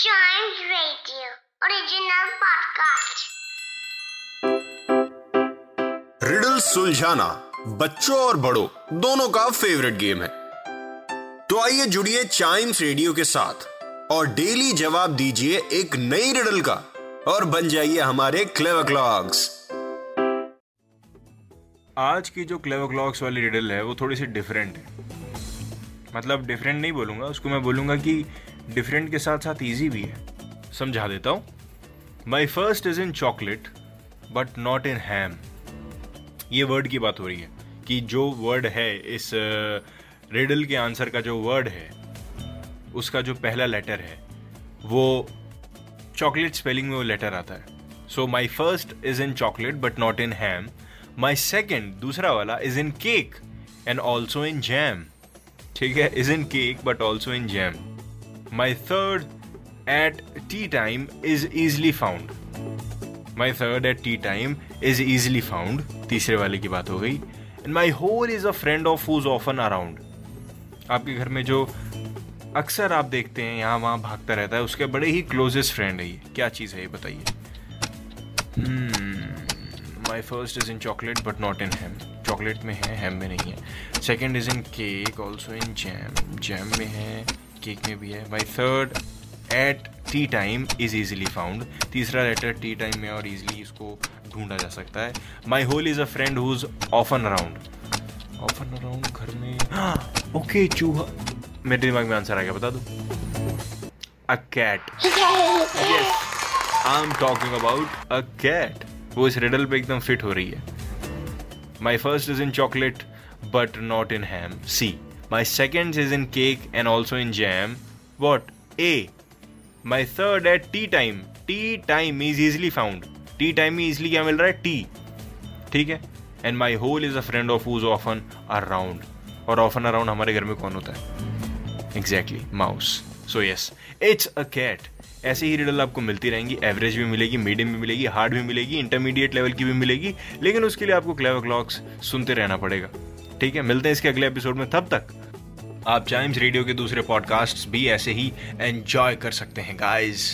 Is Chimes Radio, original podcast. Riddle सुलझाना बच्चों और बड़ों दोनों का फेवरेट गेम है। तो आइए जुड़िए चाइम्स रेडियो के साथ और डेली जवाब दीजिए एक नई रिडल का और बन जाइए हमारे क्लेव क्लॉक्स आज की जो क्लेव क्लॉक्स वाली रिडल है वो थोड़ी सी डिफरेंट है। मतलब डिफरेंट नहीं बोलूँगा उसको मैं बोलूँगा कि डिफरेंट के साथ साथ ईजी भी है। समझा देता हूँ। My first is in chocolate but not in ham ये वर्ड की बात हो रही है कि जो वर्ड है इस रिडल के आंसर का जो वर्ड है, उसका जो पहला लेटर है, वो चॉकलेट स्पेलिंग में वो लेटर आता है। So my first is in chocolate but not in ham my second दूसरा वाला is in cake and also in jam ठीक है? Is in cake but also in jam my third at tea time is easily found my third at tea time is easily found तीसरे वाले की बात हो गई। And my whole is a friend of who's often around आपके घर में जो अक्सर आप देखते हैं, यहाँ वहाँ भागता रहता है, उसके बड़े ही क्लोजेस्ट फ्रेंड है ये। क्या चीज़ है ये बताइए? My first is in chocolate but not in ham chocolate में है हैम में नहीं है। Second is in cake also in jam jam में है। केक में भी है। My third at tea time is easily found तीसरा लेटर टी टाइम में और ईजिली इसको ढूंढा जा सकता है। My whole is a friend who's often around often around घर में। ओके चूहा। मेरे दिमाग में आंसर आ गया, बता दो। A cat I am talking about a cat वो इस रिडल पे एकदम फिट हो रही है। My first is in chocolate but not in ham C my second is in cake and also in jam what A my third at tea time tea time is easily found tea time में easily क्या मिल रहा है? T ठीक है? And my whole is a friend of who's often around और often around हमारे घर में कौन होता है? Exactly mouse so yes it's a cat ऐसे ही रिडल आपको मिलती रहेंगी. एवरेज भी मिलेगी मीडियम भी मिलेगी हार्ड भी मिलेगी इंटरमीडिएट लेवल की भी मिलेगी. लेकिन उसके लिए आपको क्लेवर क्लॉक्स सुनते रहना पड़ेगा. ठीक है? मिलते हैं इसके अगले एपिसोड में. तब तक आप चाइम्स रेडियो के दूसरे पॉडकास्ट भी ऐसे ही एंजॉय कर सकते हैं गाइज़